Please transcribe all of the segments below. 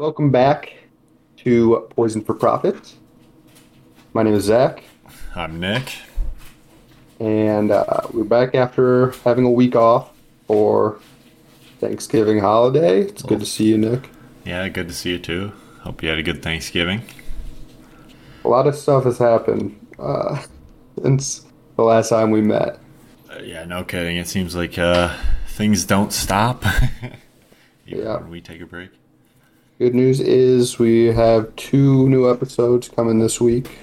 Welcome back to Poisoned for Profit. My name is Zach, I'm Nic. and uh, we're back after having a week off for Thanksgiving holiday. It's good to see you, Nic. Yeah, good to see you too. Hope you had a good Thanksgiving. A lot of stuff has happened uh, since the last time we met. Uh, yeah, no kidding. It seems like uh, things don't stop. Even Yeah. when we take a break. Good news is we have two new episodes coming this week.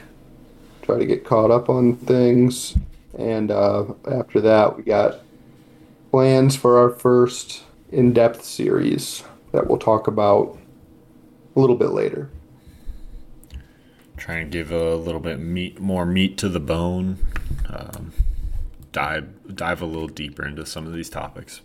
Try to get caught up on things. And uh, after that, we got plans for our first in depth series that we'll talk about a little bit later. Trying to give a little bit meat, more meat to the bone. Um, dive dive a little deeper into some of these topics.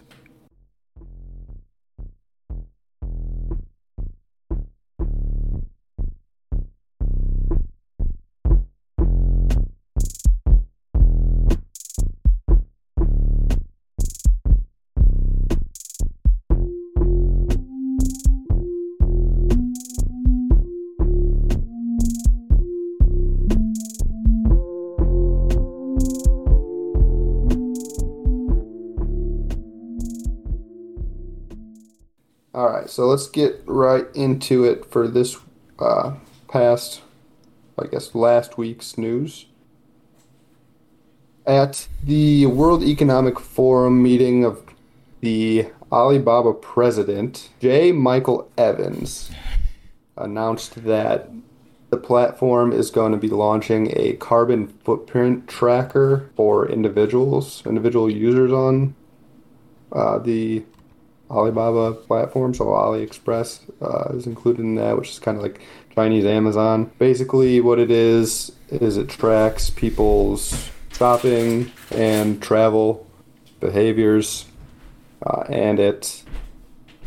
Right, so let's get right into it for this uh, past, I guess, last week's news. At the World Economic Forum meeting of the Alibaba president, J. Michael Evans, announced that the platform is going to be launching a carbon footprint tracker for individuals, individual users on uh, the Alibaba platform, so AliExpress uh, is included in that, which is kind of like Chinese Amazon. Basically, what it is is it tracks people's shopping and travel behaviors, uh, and it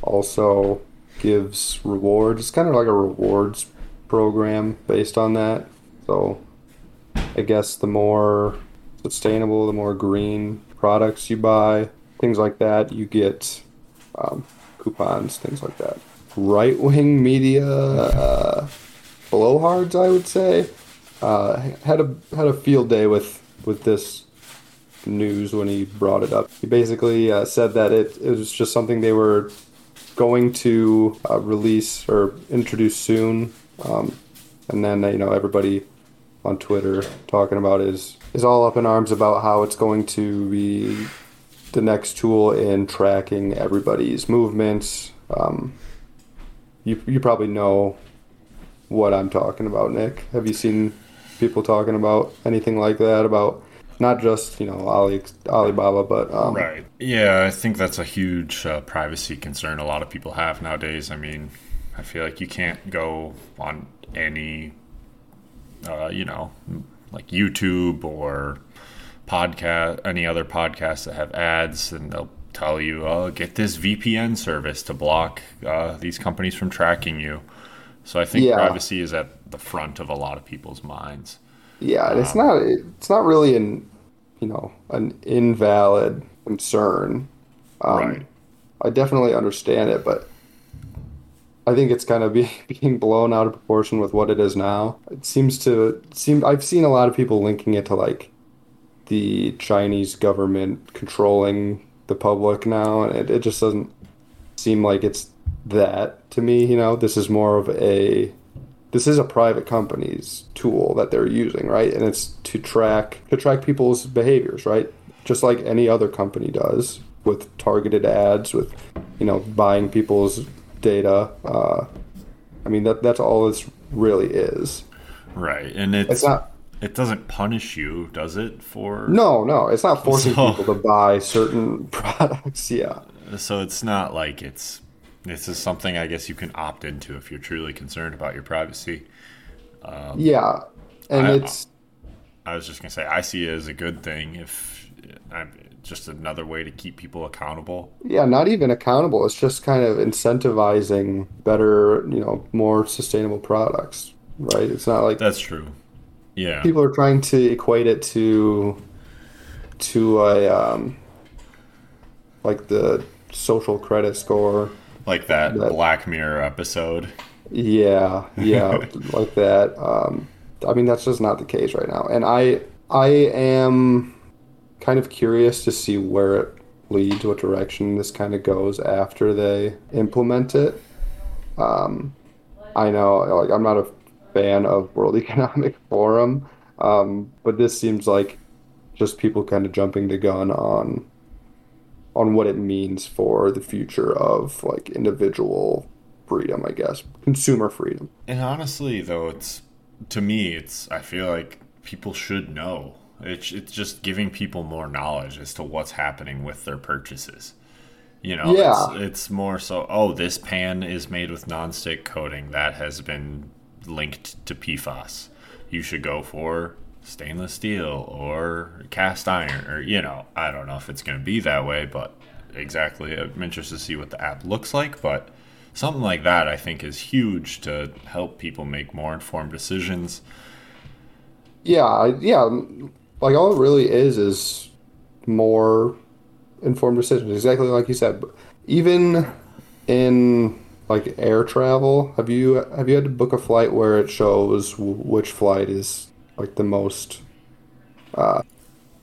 also gives rewards. It's kind of like a rewards program based on that. So, I guess the more sustainable, the more green products you buy, things like that, you get um, coupons, things like that. Right wing media uh, blowhards, I would say, uh, had a had a field day with with this news when he brought it up. He basically uh, said that it, it was just something they were going to uh, release or introduce soon, um, and then you know everybody on Twitter talking about is is all up in arms about how it's going to be the next tool in tracking everybody's movements. Um, you you probably know what I'm talking about, Nic. Have you seen people talking about anything like that about not just you know Ali Alibaba, but um, Right. Yeah, I think that's a huge uh, privacy concern a lot of people have nowadays. I mean, I feel like you can't go on any, uh, you know, like YouTube or podcast, any other podcasts that have ads, and they'll tell you, "Oh, get this VPN service to block uh, these companies from tracking you." So I think Yeah. privacy is at the front of a lot of people's minds. Yeah, and it's not it's not really an you know an invalid concern. Um, Right. I definitely understand it, but I think it's kind of be, being blown out of proportion with what it is now. It seems to seem I've seen a lot of people linking it to like the Chinese government controlling the public now, and it, it just doesn't seem like it's that to me. You know, this is more of a this is a private company's tool that they're using, right? And it's to track to track people's behaviors, right? Just like any other company does with targeted ads, with you know buying people's data. Uh, I mean that that's all this really is. Right, and it's, It's not. It doesn't punish you, does it? For No, no, it's not forcing So- people to buy certain products. Yeah, So it's not like it's this is something I guess you can opt into if you're truly concerned about your privacy. Um, yeah, and I- it's I was just gonna say I see it as a good thing if I'm just another way to keep people accountable. yeah, not even accountable. It's just kind of incentivizing better, you know, more sustainable products, right? It's not like That's true. Yeah. people are trying to equate it to to a um, like the social credit score like that, That- Black Mirror episode. Yeah, yeah, like that. Um, I mean, that's just not the case right now, and I I am kind of curious to see where it leads, what direction this kind of goes after they implement it. Um, I know, like, I'm not a fan of World Economic Forum, um, but this seems like just people kind of jumping the gun on on what it means for the future of like individual freedom, I guess, consumer freedom. And honestly, though, it's to me, it's I feel like people should know. It's it's just giving people more knowledge as to what's happening with their purchases. You know, Yeah. it's, it's more so. Oh, this pan is made with nonstick coating that has been linked to PFAS. You should go for stainless steel or cast iron, or you know, I don't know if it's going to be that way, but exactly, I'm interested to see what the app looks like, but something like that I think is huge to help people make more informed decisions. Yeah, yeah, um, like all it really is is more informed decisions. Exactly like you said. Even in like air travel, have you have you had to book a flight where it shows which flight is like the most uh,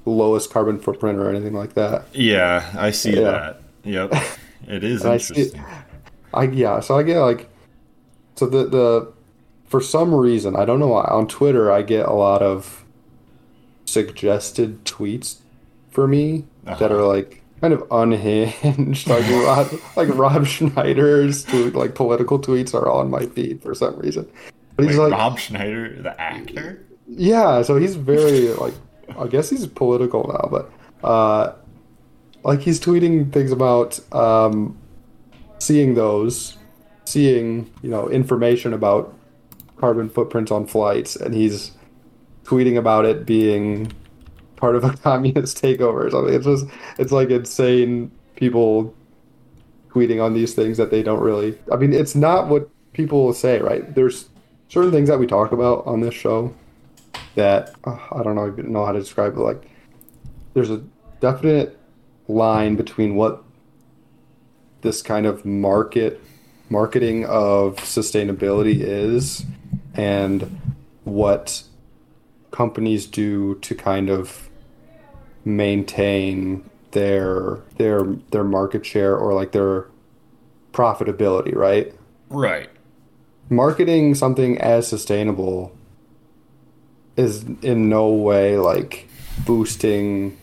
lowest carbon footprint or anything like that? Yeah, I see Yeah. that. Yep. It is And I see- interesting. I yeah, so I get like so the the for some reason, I don't know why, on Twitter I get a lot of suggested tweets for me that Uh-huh. are like kind of unhinged. like Rob, like Rob Schneider's tweet, like political tweets are on my feed for some reason. But he's Wait, like Rob Schneider, the actor? yeah, so he's very like I guess he's political now, but uh like he's tweeting things about um seeing those seeing, you know, information about carbon footprints on flights and he's tweeting about it being part of a communist takeover or something. It's just it's like insane people tweeting on these things that they don't really I mean, it's not what people will say, right? There's certain things that we talk about on this show that uh, I don't know know how to describe it. Like, there's a definite line between what this kind of market marketing of sustainability is and what companies do to kind of maintain their their their market share or like their profitability, right? Right. marketing something as sustainable is in no way like boosting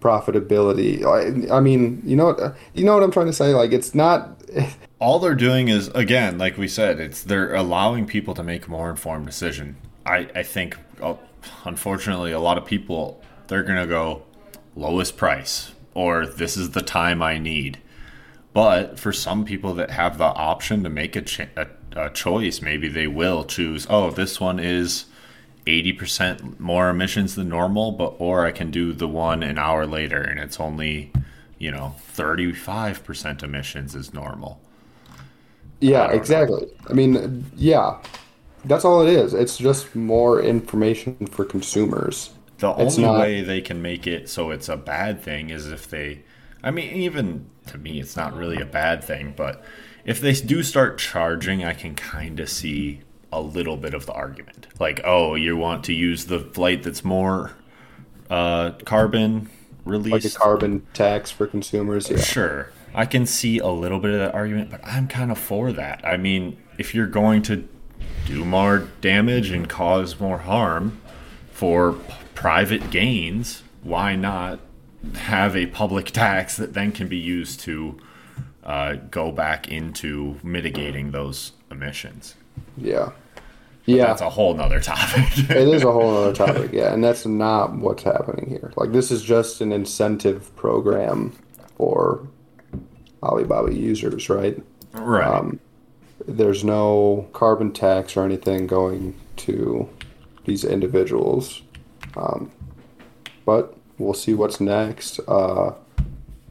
profitability. I, I mean, you know what you know what I'm trying to say like it's not All they're doing is again, like we said, it's they're allowing people to make more informed decision. I I think uh, unfortunately a lot of people they're going to go lowest price or this is the time I need. But for some people that have the option to make a, ch- a, a choice, maybe they will choose, oh, this one is 80% more emissions than normal, but or I can do the one an hour later and it's only, you know, 35% emissions is normal. yeah, know. exactly. I mean, yeah. That's all it is. It's just more information for consumers. The It's only not- way they can make it so it's a bad thing is if they, I mean, even to me, it's not really a bad thing, but if they do start charging, I can kind of see a little bit of the argument. Like, oh, you want to use the flight that's more uh, carbon released, Like a carbon tax for consumers. Yeah. Sure. I can see a little bit of that argument, but I'm kind of for that. I mean, if you're going to do more damage and cause more harm for private gains, why not have a public tax that then can be used to uh, go back into mitigating those emissions? Yeah. Yeah. That's a whole nother topic. it is a whole other topic, yeah, and that's not what's happening here. Like this is just an incentive program for Alibaba users, right? right. Um, there's no carbon tax or anything going to these individuals, um, but we'll see what's next. Uh,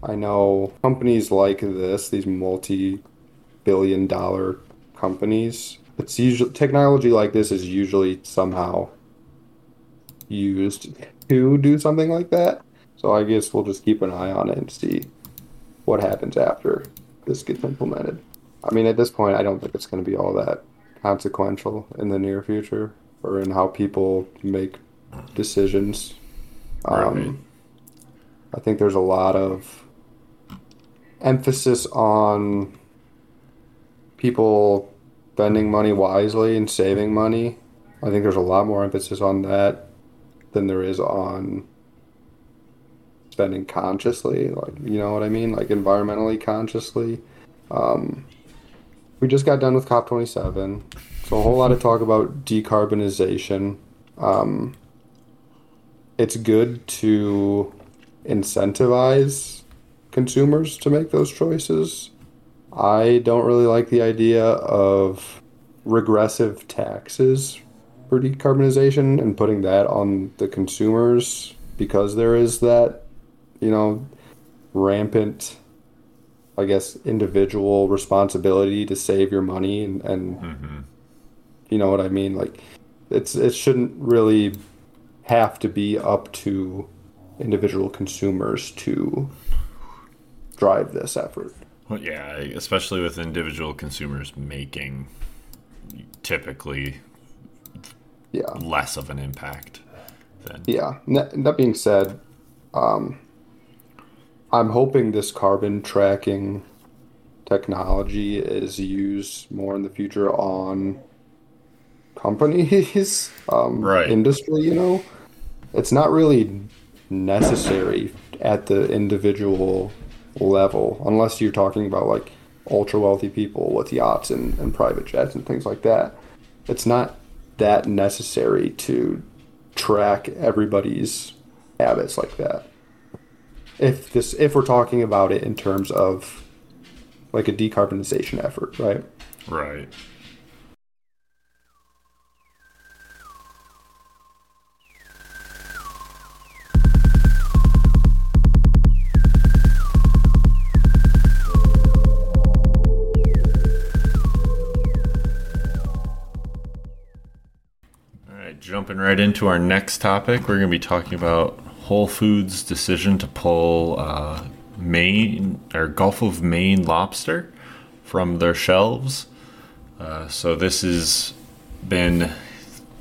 I know companies like this, these multi-billion-dollar companies. It's usually technology like this is usually somehow used to do something like that. So I guess we'll just keep an eye on it and see what happens after. this gets implemented. I mean, at this point, I don't think it's going to be all that consequential in the near future or in how people make decisions. Um, Right. I think there's a lot of emphasis on people spending money wisely and saving money. I think there's a lot more emphasis on that than there is on spending consciously, like you know what I mean, like environmentally consciously. Um, we just got done with COP27, so a whole lot of talk about decarbonization. Um, it's good to incentivize consumers to make those choices. I don't really like the idea of regressive taxes for decarbonization and putting that on the consumers because there is that, you know, rampant, I guess, individual responsibility to save your money and, and hmm you know what I mean? Like, it's it shouldn't really have to be up to individual consumers to drive this effort. Well, yeah, especially with individual consumers making typically Yeah. less of an impact than Yeah. That, being said, um, I'm hoping this carbon tracking technology is used more in the future on companies, um, Right. industry. You know, it's not really necessary at the individual level unless you're talking about like ultra wealthy people with yachts and, and private jets and things like that. It's not that necessary to track everybody's habits like that. If this if we're talking about it in terms of like a decarbonization effort, right? right. Jumping right into our next topic, we're going to be talking about Whole Foods' decision to pull uh, Maine or Gulf of Maine lobster from their shelves. Uh, so this has been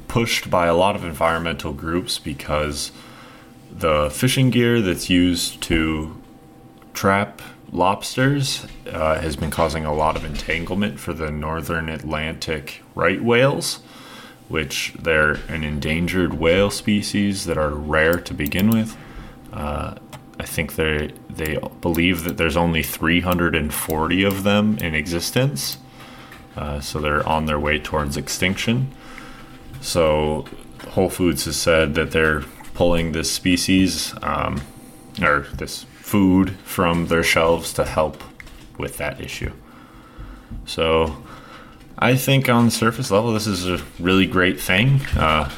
pushed by a lot of environmental groups because the fishing gear that's used to trap lobsters uh, has been causing a lot of entanglement for the northern Atlantic right whales which they're an endangered whale species that are rare to begin with. Uh, I think they they believe that there's only 340 of them in existence, uh, so they're on their way towards extinction. So Whole Foods has said that they're pulling this species um, or this food from their shelves to help with that issue. So I think on the surface level, this is a really great thing. Uh,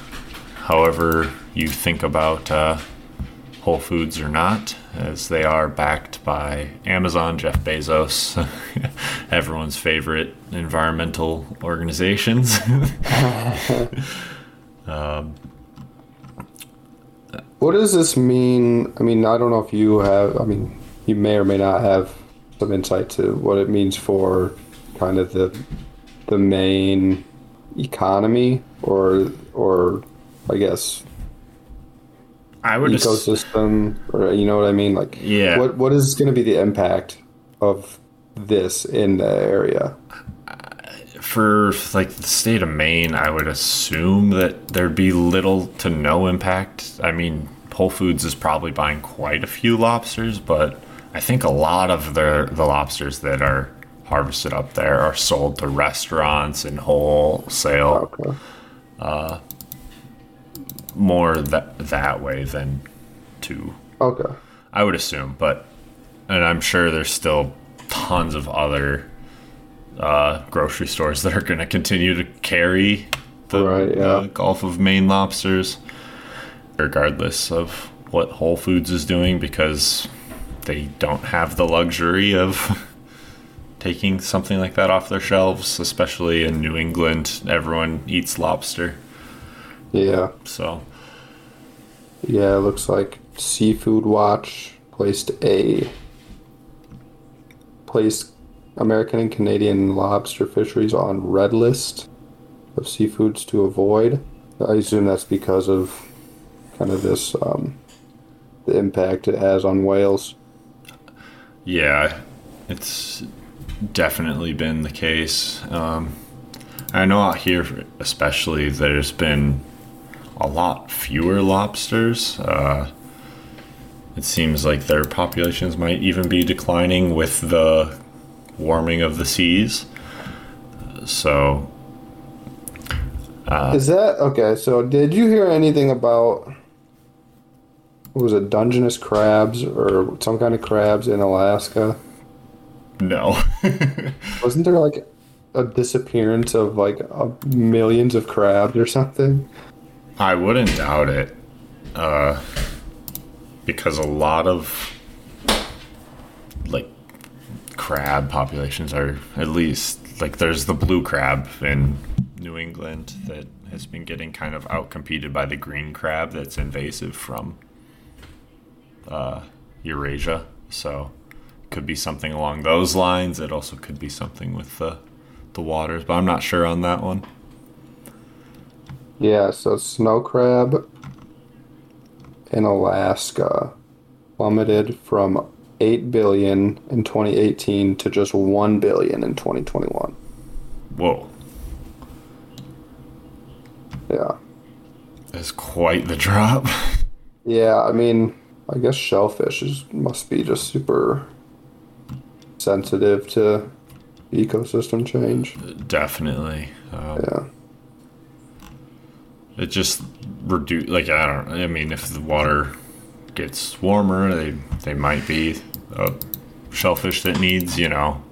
however, you think about uh, Whole Foods or not, as they are backed by Amazon, Jeff Bezos, everyone's favorite environmental organizations. What does this mean? I mean, I don't know if you have, I mean, you may or may not have some insight to what it means for kind of the the Maine economy or or I guess I would ecosystem or you know what I mean like Yeah. what what is going to be the impact of this in the area for like the state of Maine, I would assume that there'd be little to no impact. I mean, Whole Foods is probably buying quite a few lobsters, but I think a lot of the the lobsters that are harvested up there are sold to restaurants and wholesale okay more that that way than to okay I would assume, but and I'm sure there's still tons of other uh, grocery stores that are going to continue to carry the Right, yeah. uh, Gulf of Maine lobsters, regardless of what Whole Foods is doing, because they don't have the luxury of taking something like that off their shelves, especially in New England. Everyone eats lobster, yeah so yeah it looks like Seafood Watch placed a placed American and Canadian lobster fisheries on red list of seafoods to avoid. I assume that's because of kind of this um, the impact it has on whales. Yeah, it's definitely been the case. Um, I know out here, especially, there's been a lot fewer lobsters. Uh, it seems like their populations might even be declining with the warming of the seas. So, uh, is that okay? So, did you hear anything about was it, Dungeness crabs or some kind of crabs in Alaska? No. Wasn't there like a disappearance of like millions of crabs or something? I wouldn't doubt it. Uh, because a lot of like crab populations are at least like there's the blue crab in New England that has been getting kind of outcompeted by the green crab that's invasive from uh, Eurasia. So could be something along those lines. It also could be something with the the waters, but I'm not sure on that one. Yeah, so snow crab in Alaska plummeted from 8 billion in 2018 to just 1 billion in 2021. Whoa. Yeah. That's quite the drop. yeah, I mean, I guess shellfish is, must be just super sensitive to ecosystem change. Definitely. Um, yeah. It just reduce like I don't. I mean, if the water gets warmer, they they might be a shellfish that needs you know.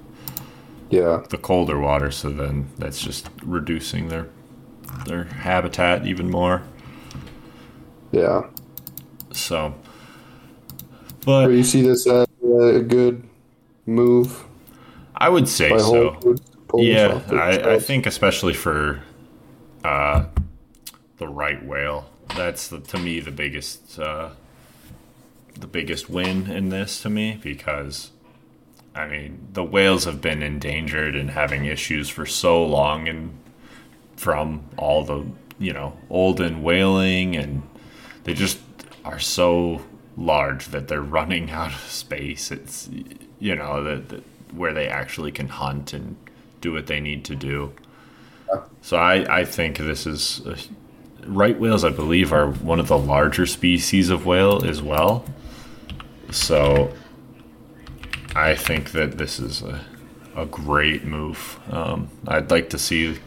Yeah. The colder water, so then that's just reducing their their habitat even more. Yeah. So. But you see this as a good move. I would say so. Yeah, I, I, think especially for uh, the right whale, that's the, to me the biggest uh, the biggest win in this to me because I mean the whales have been endangered and having issues for so long and from all the you know olden whaling and they just are so large that they're running out of space. It's you know that where they actually can hunt and do what they need to do. So I, I think this is right whales. I believe are one of the larger species of whale as well. So I think that this is a, a great move. Um, I'd like to see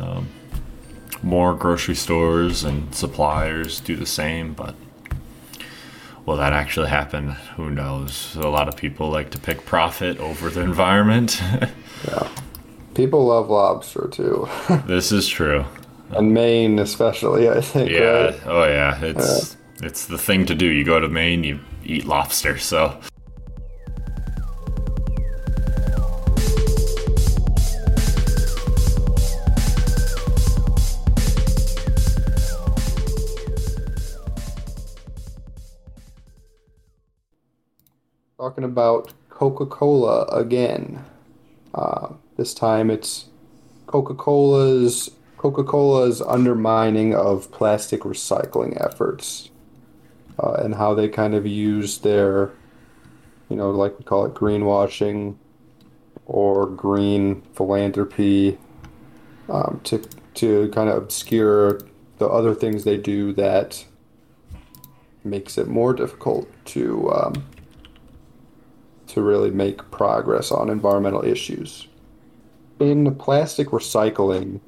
um, more grocery stores and suppliers do the same, but will that actually happen? Who knows? A lot of people like to pick profit over the environment. yeah. People love lobster too. this is true. And Maine especially, I think. Yeah. Right? Oh yeah. It's yeah. it's the thing to do. You go to Maine, you eat lobster, so talking about Coca Cola again. Uh, this time it's Coca Cola's Coca Cola's undermining of plastic recycling efforts uh, and how they kind of use their, you know, like we call it greenwashing or green philanthropy um, to to kind of obscure the other things they do that makes it more difficult to um, to really make progress on environmental issues. In plastic recycling,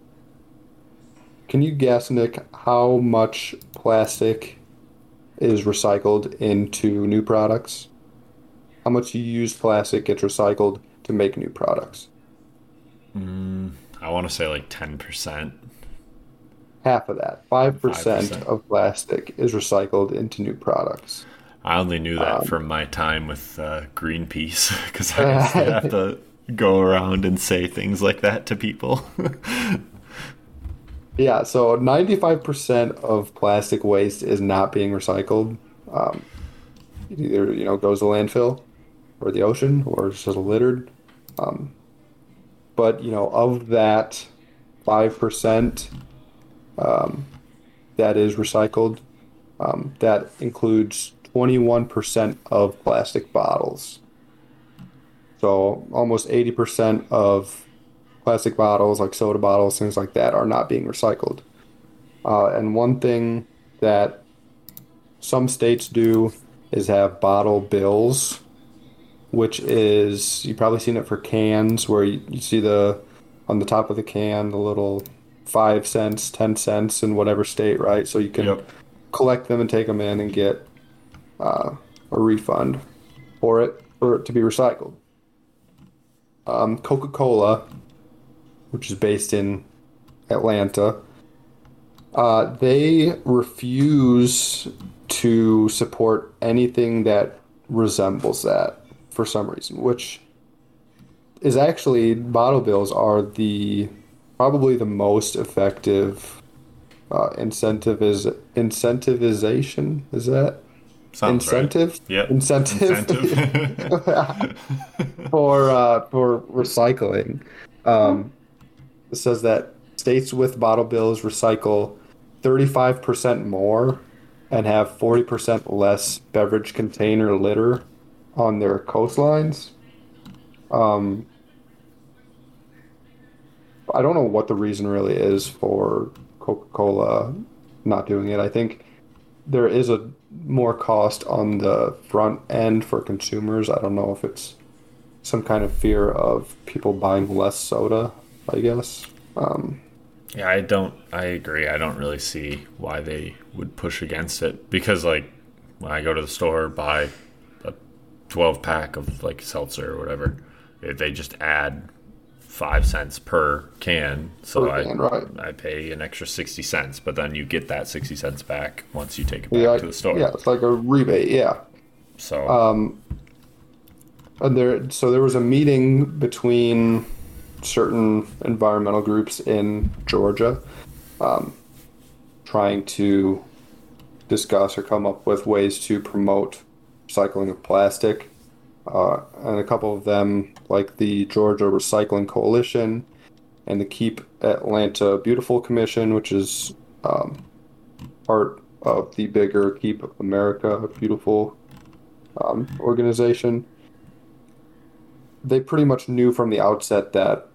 can you guess, Nic, how much plastic is recycled into new products? How much used plastic gets recycled to make new products? Mm, I want to say like 10%. Half of that. 5%, 5%. of plastic is recycled into new products. I only knew that um, from my time with uh, Greenpeace because I have to go around and say things like that to people. yeah, so 95% of plastic waste is not being recycled. Um, it either you know goes to landfill or the ocean or it's just littered. Um, but you know, of that five percent um, that is recycled, um, that includes twenty one percent of plastic bottles. So almost eighty percent of plastic bottles, like soda bottles, things like that, are not being recycled. Uh, and one thing that some states do is have bottle bills, which is you probably seen it for cans where you, you see the on the top of the can the little five cents, ten cents in whatever state, right? So you can Yep. collect them and take them in and get uh, a refund for it for it to be recycled. Um, Coca Cola, which is based in Atlanta, uh, they refuse to support anything that resembles that for some reason, which is actually bottle bills are the probably the most effective uh, incentive is incentivization is that Sounds right. incentive Yep. incentive, Incentive. for uh, for recycling. Um, it says that states with bottle bills recycle 35% more and have 40% less beverage container litter on their coastlines. Um, I don't know what the reason really is for Coca Cola not doing it. I think there is a more cost on the front end for consumers. I don't know if it's some kind of fear of people buying less soda, I guess. Um, Yeah, I don't. I agree. I don't really see why they would push against it because, like, when I go to the store buy a twelve pack of like seltzer or whatever, they just add five cents per can. So Per I can, right. I pay an extra sixty cents, but then you get that sixty cents back once you take it back yeah, to the store. yeah, it's like a rebate, yeah. So Um, and there, so there was a meeting between certain environmental groups in Georgia, um, trying to discuss or come up with ways to promote recycling of plastic. Uh, and a couple of them, like the Georgia Recycling Coalition and the Keep Atlanta Beautiful Commission, which is um, part of the bigger Keep America Beautiful um, organization. They pretty much knew from the outset that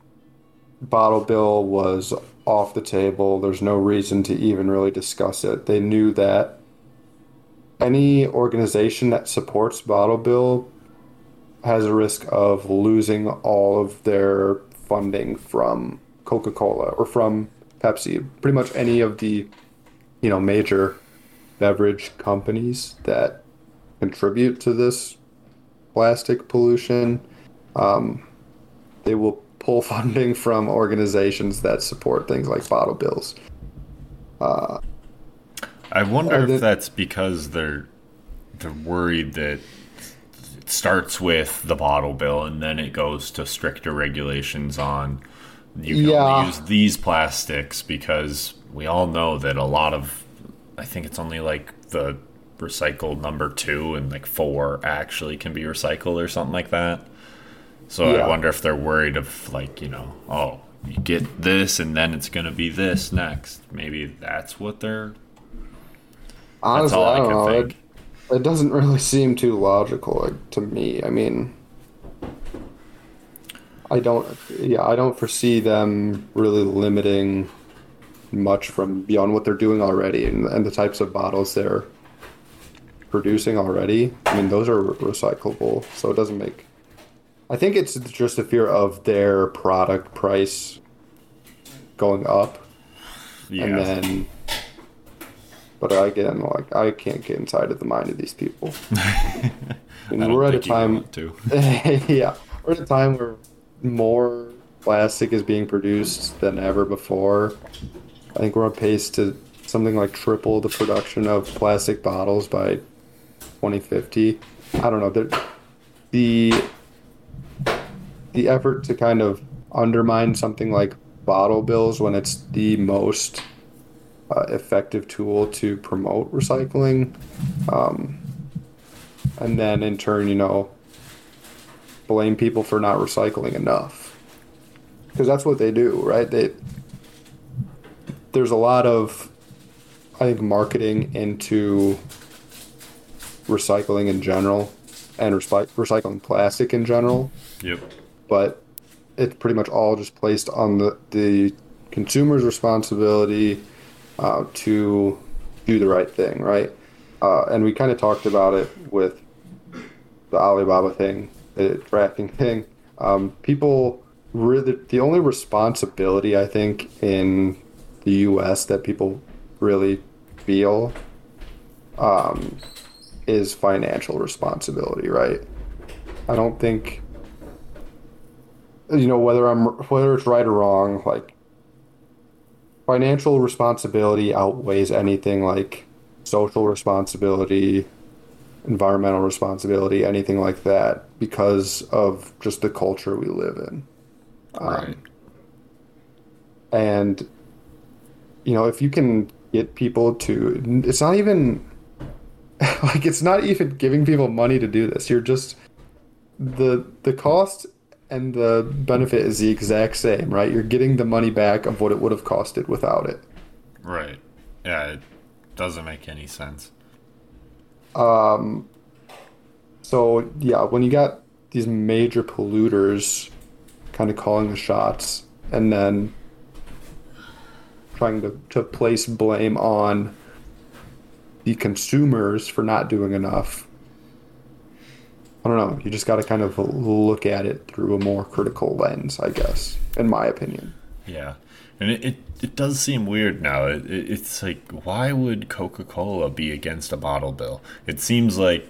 bottle bill was off the table. There's no reason to even really discuss it. They knew that any organization that supports bottle bill has a risk of losing all of their funding from Coca-Cola or from Pepsi. Pretty much any of the you know major beverage companies that contribute to this plastic pollution. Um, they will pull funding from organizations that support things like bottle bills. Uh, I wonder if that's because they're they're worried that it starts with the bottle bill and then it goes to stricter regulations on you can Yeah. only use these plastics because we all know that a lot of I think it's only like the recycled number two and like four actually can be recycled or something like that. So Yeah. I wonder if they're worried of like, you know, oh, you get this and then it's gonna be this next. Maybe that's what they're that's honestly, all I I don't can know. think. It, doesn't really seem too logical like, to me. I mean, I don't. Yeah, I don't foresee them really limiting much from beyond what they're doing already and, and the types of bottles they're producing already. I mean, those are recyclable, so it doesn't make. I think it's just a fear of their product price going up, Yeah. and then. But again, like I can't get inside of the mind of these people. We're at a time. yeah, we're at a time where more plastic is being produced than ever before. I think we're on pace to something like triple the production of plastic bottles by 2050. I don't know. The the, the effort to kind of undermine something like bottle bills when it's the most uh, effective tool to promote recycling, um, and then in turn, you know, blame people for not recycling enough. Because that's what they do, right? They there's a lot of I think marketing into recycling in general and recy- recycling plastic in general. Yep. But it's pretty much all just placed on the, the consumer's responsibility uh, to do the right thing, right? Uh, and we kind of talked about it with the Alibaba thing, the tracking thing. Um, people, really, the only responsibility I think in the U.S. that people really feel um, is financial responsibility, right? I don't think you know whether I'm whether it's right or wrong. Like financial responsibility outweighs anything like social responsibility, environmental responsibility, anything like that, because of just the culture we live in. Right. Um, and you know, if you can get people to, it's not even like it's not even giving people money to do this. You're just the the cost and the benefit is the exact same, right? You're getting the money back of what it would have costed without it. Right. Yeah, it doesn't make any sense. Um, so yeah, when you got these major polluters kind of calling the shots and then trying to, to place blame on the consumers for not doing enough. I don't know. You just got to kind of look at it through a more critical lens, I guess, in my opinion. Yeah. And it, it, it does seem weird now. It, it, it's like, why would Coca Cola be against a bottle bill? It seems like,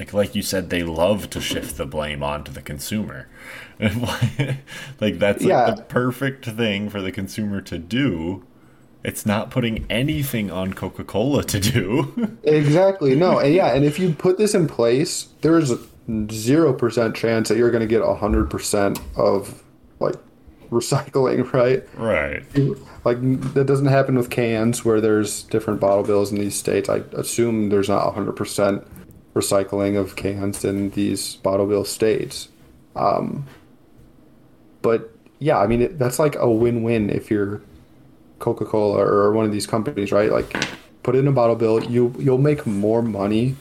like like you said, they love to shift the blame onto the consumer. Like that's like Yeah. the perfect thing for the consumer to do. It's not putting anything on Coca Cola to do. Exactly. No, and yeah, and if you put this in place, there's zero percent chance that you're going to get hundred percent of like recycling, right? right. Like that doesn't happen with cans where there's different bottle bills in these states. I assume there's not hundred percent recycling of cans in these bottle bill states. Um, but yeah, I mean it, that's like a win-win if you're Coca-Cola or one of these companies, right? Like put it in a bottle bill, you you'll make more money,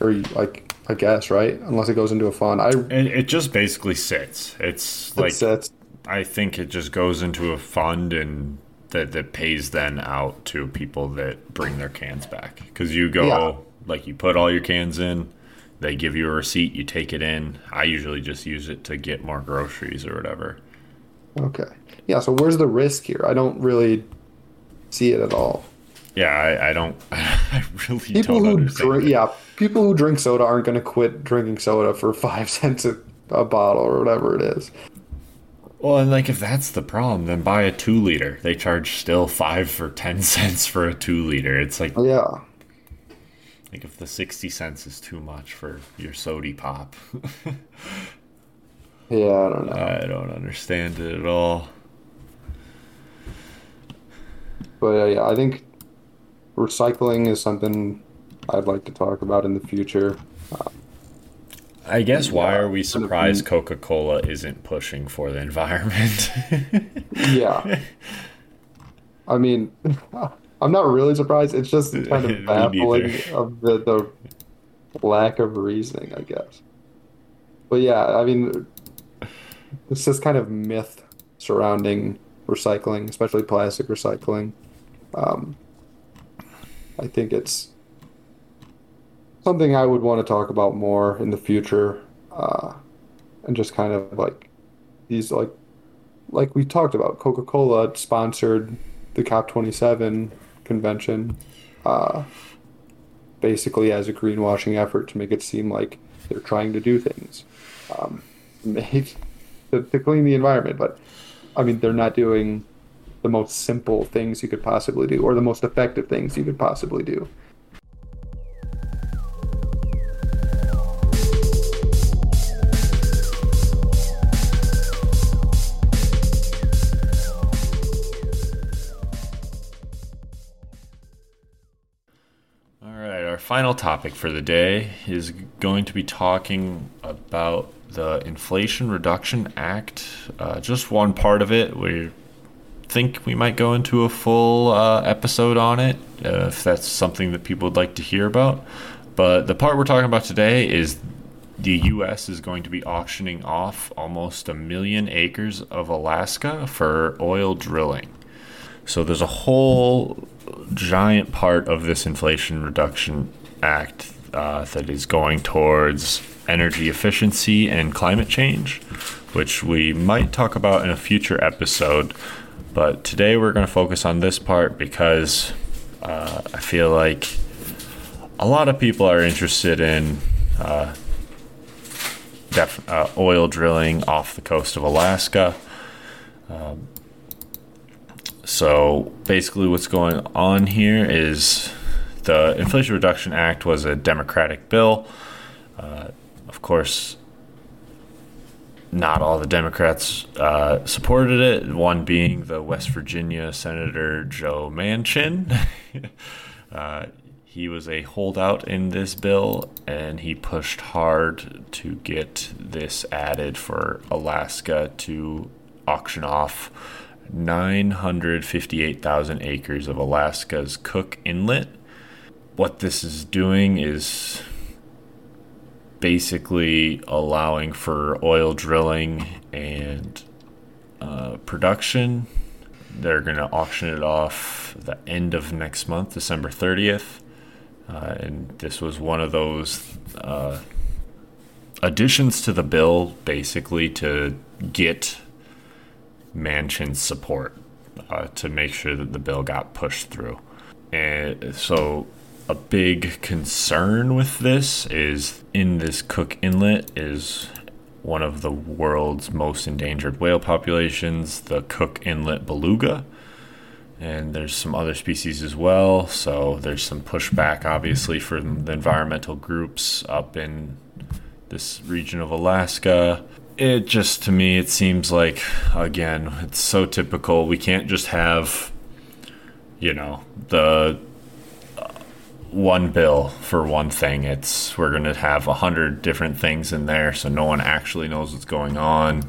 or like I guess, right? Unless it goes into a fund. I It, it just basically sits. It's like it's, that's I think it just goes into a fund and that that pays then out to people that bring their cans back. Because you go Yeah. like you put all your cans in, they give you a receipt, you take it in. I usually just use it to get more groceries or whatever. okay. Yeah. So where's the risk here? I don't really see it at all. Yeah, I, I don't. I really People don't who understand. drink, it. yeah, people who drink soda aren't going to quit drinking soda for five cents a, a bottle or whatever it is. Well, and like if that's the problem, then buy a two liter. They charge still five for ten cents for a two liter. It's like Yeah. like if the sixty cents is too much for your sody pop. Yeah, I don't know. I don't understand it at all. But uh, yeah, I think recycling is something I'd like to talk about in the future. I guess why Yeah, are we surprised Coca Cola isn't pushing for the environment? Yeah. I mean, I'm not really surprised. It's just kind of baffling of the, the lack of reasoning, I guess. But yeah, I mean, it's just kind of myth surrounding recycling, especially plastic recycling. Um, I think it's something I would want to talk about more in the future, uh, and just kind of like these like like we talked about, Coca Cola sponsored the COP27 convention, uh, basically as a greenwashing effort to make it seem like they're trying to do things, um, make, to, to clean the environment. But I mean, they're not doing the most simple things you could possibly do, or the most effective things you could possibly do. All right, our final topic for the day is going to be talking about the Inflation Reduction Act, uh, just one part of it. We think we might go into a full uh, episode on it uh, if that's something that people would like to hear about. But the part we're talking about today is the U.S. is going to be auctioning off almost a million acres of Alaska for oil drilling. So there's a whole giant part of this Inflation Reduction Act uh, that is going towards energy efficiency and climate change, which we might talk about in a future episode. But today we're going to focus on this part because uh, I feel like a lot of people are interested in uh, def- uh, oil drilling off the coast of Alaska. Um, so basically, what's going on here is the Inflation Reduction Act was a Democratic bill. Uh, of course, not all the Democrats uh, supported it, one being the West Virginia Senator Joe Manchin. uh, he was a holdout in this bill, and he pushed hard to get this added for Alaska to auction off 958,000 acres of Alaska's Cook Inlet. What this is doing is basically allowing for oil drilling and uh, production. They're going to auction it off the end of next month, December 30th. Uh, and this was one of those uh, additions to the bill, basically, to get Manchin's support uh, to make sure that the bill got pushed through. And so a big concern with this is in this Cook Inlet is one of the world's most endangered whale populations, the Cook Inlet beluga. And there's some other species as well. So there's some pushback, obviously, from the environmental groups up in this region of Alaska. It just, to me, it seems like, again, it's so typical. We can't just have, you know, the one bill for one thing. It's we're going to have a hundred different things in there, so no one actually knows what's going on.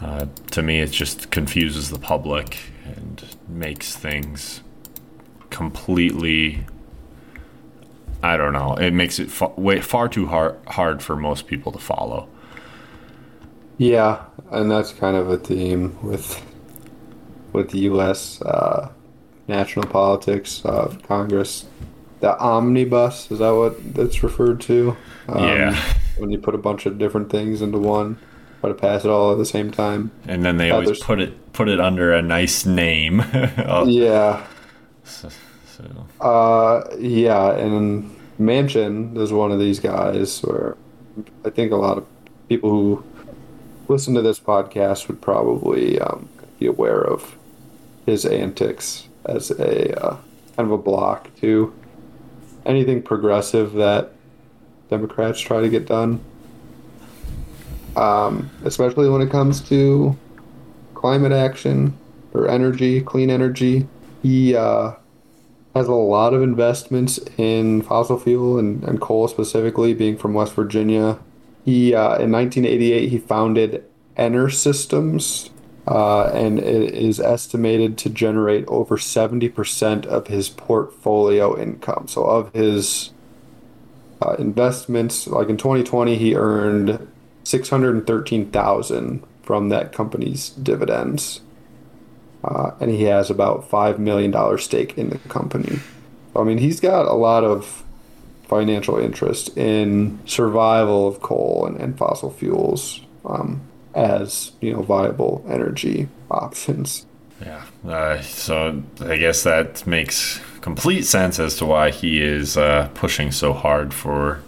Uh, to me, it just confuses the public and makes things completely. I don't know. It makes it way, far too hard hard for most people to follow. Yeah, and that's kind of a theme with with the U.S. Uh, national politics of Congress the omnibus is that what that's referred to? Um, yeah. when you put a bunch of different things into one try to pass it all at the same time. And then they uh, always put it put it under a nice name. Oh. yeah. So, so. Uh, yeah and Manchin is one of these guys where i think a lot of people who listen to this podcast would probably um, be aware of his antics as a uh, kind of a block to anything progressive that Democrats try to get done, um, especially when it comes to climate action or energy, clean energy. He uh, has a lot of investments in fossil fuel and, and coal, specifically, being from West Virginia. He uh, in 1988 he founded Enersystems, uh, and it is estimated to generate over 70% of his portfolio income. So, of his uh, investments, like in 2020, he earned 613,000 from that company's dividends. Uh, and he has about $5 million stake in the company. I mean, he's got a lot of financial interest in survival of coal and, and fossil fuels. Um, as you know viable energy options. Yeah, uh, so I guess that makes complete sense as to why he is uh, pushing so hard for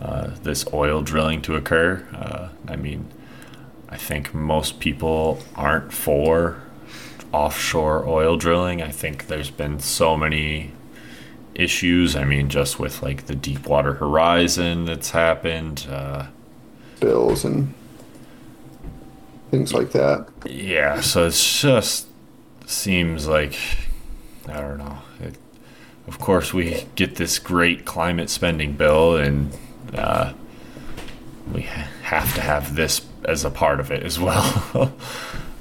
uh, this oil drilling to occur. Uh, I mean, I think most people aren't for offshore oil drilling. I think there's been so many issues. I mean, just with like the Deepwater Horizon that's happened. Uh, Bills and things like that. Yeah, so it just seems like I don't know. It, of course, we get this great climate spending bill, and uh, we have to have this as a part of it as well.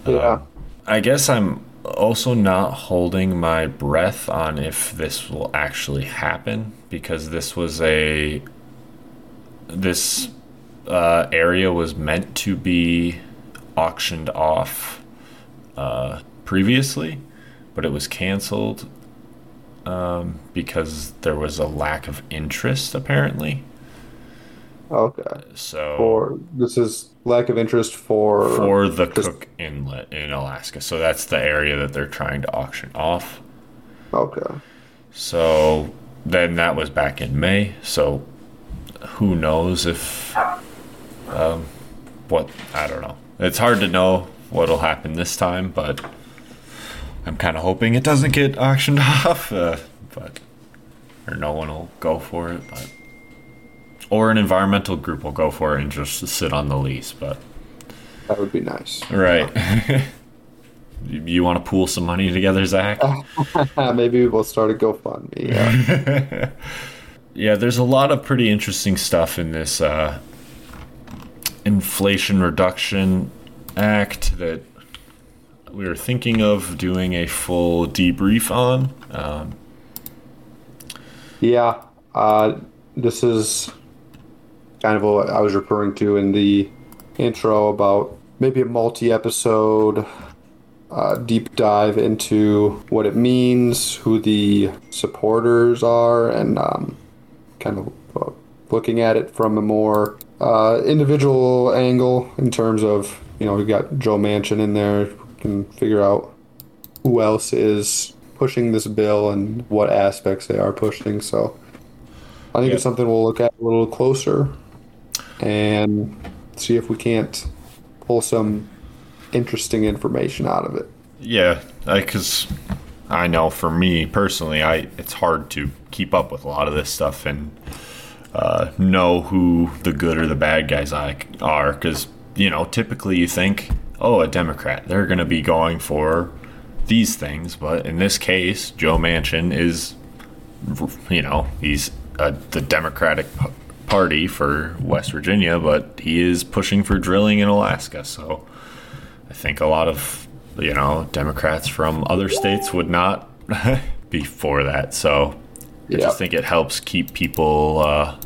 Yeah. I guess I'm also not holding my breath on if this will actually happen because this was a this uh, area was meant to be auctioned off uh, previously, but it was canceled um, because there was a lack of interest apparently. Okay. So For this is lack of interest for for the just- Cook Inlet in Alaska. So that's the area that they're trying to auction off. Okay. So then that was back in May. So who knows if um, what I don't know. It's hard to know what'll happen this time, but I'm kind of hoping it doesn't get auctioned off. Uh, but or no one will go for it, but or an environmental group will go for it and just sit on the lease. But That would be nice. right. You, you want to pool some money together, Zach? Maybe we'll start a GoFundMe. Yeah. Yeah, there's a lot of pretty interesting stuff in this uh, Inflation Reduction Act that we were thinking of doing a full debrief on. Um, yeah. Uh, this is kind of what I was referring to in the intro about maybe a multi-episode uh, deep dive into what it means, who the supporters are, and um, kind of uh, looking at it from a more uh, individual angle in terms of you know we've got Joe Manchin in there, we can figure out who else is pushing this bill and what aspects they are pushing. So I think Yeah. it's something we'll look at a little closer and see if we can't pull some interesting information out of it. yeah, because I know for me personally, I it's hard to keep up with a lot of this stuff and uh, know who the good or the bad guys are. Because you know, typically you think, oh, a Democrat, they're going to be going for these things, but in this case, Joe Manchin is, you know, he's uh, the Democratic Party for West Virginia, but he is pushing for drilling in Alaska. So I think a lot of you know Democrats from other states would not be for that. So I just think it helps keep people uh,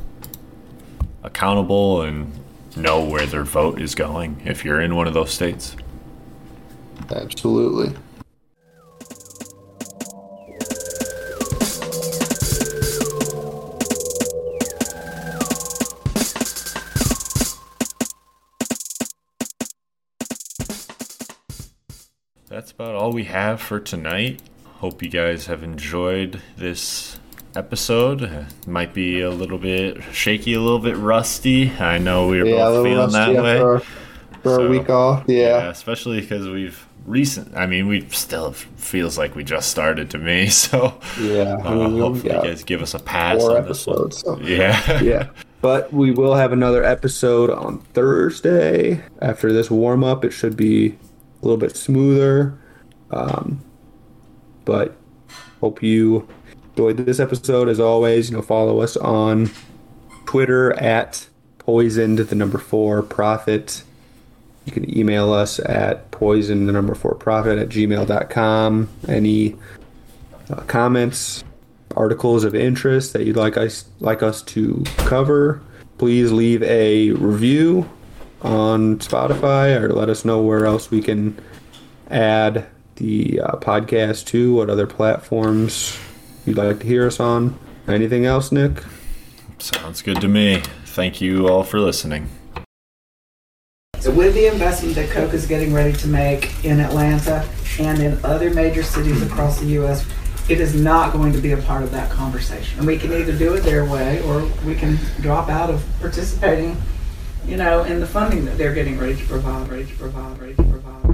accountable and know where their vote is going if you're in one of those states. Absolutely. That's about all we have for tonight. Hope you guys have enjoyed this episode. Uh, might be a little bit shaky, a little bit rusty. I know we were Yeah, both feeling that way. our, for So, a week off. Yeah, Yeah. especially because we've recent. I mean, we still feels like we just started to me. So Yeah. uh, I mean, we hopefully, you guys give us a pass four on this one. episodes. So. Yeah, yeah. But we will have another episode on Thursday. After this warm up, it should be a little bit smoother. Um, but hope you enjoyed this episode. As always, you know, follow us on Twitter at poisoned the number four profit. You can email us at poison the number four profit at gmail.com. Any uh, comments, articles of interest that you'd like us like us to cover, please leave a review on Spotify or let us know where else we can add the uh, podcast to, what other platforms you'd like to hear us on. Anything else, Nic? sounds good to me. Thank you all for listening. So with the investment that Coke is getting ready to make in Atlanta and in other major cities across the U.S., it is not going to be a part of that conversation. And we can either do it their way or we can drop out of participating, you know, in the funding that they're getting ready to provide, ready to provide, ready to provide.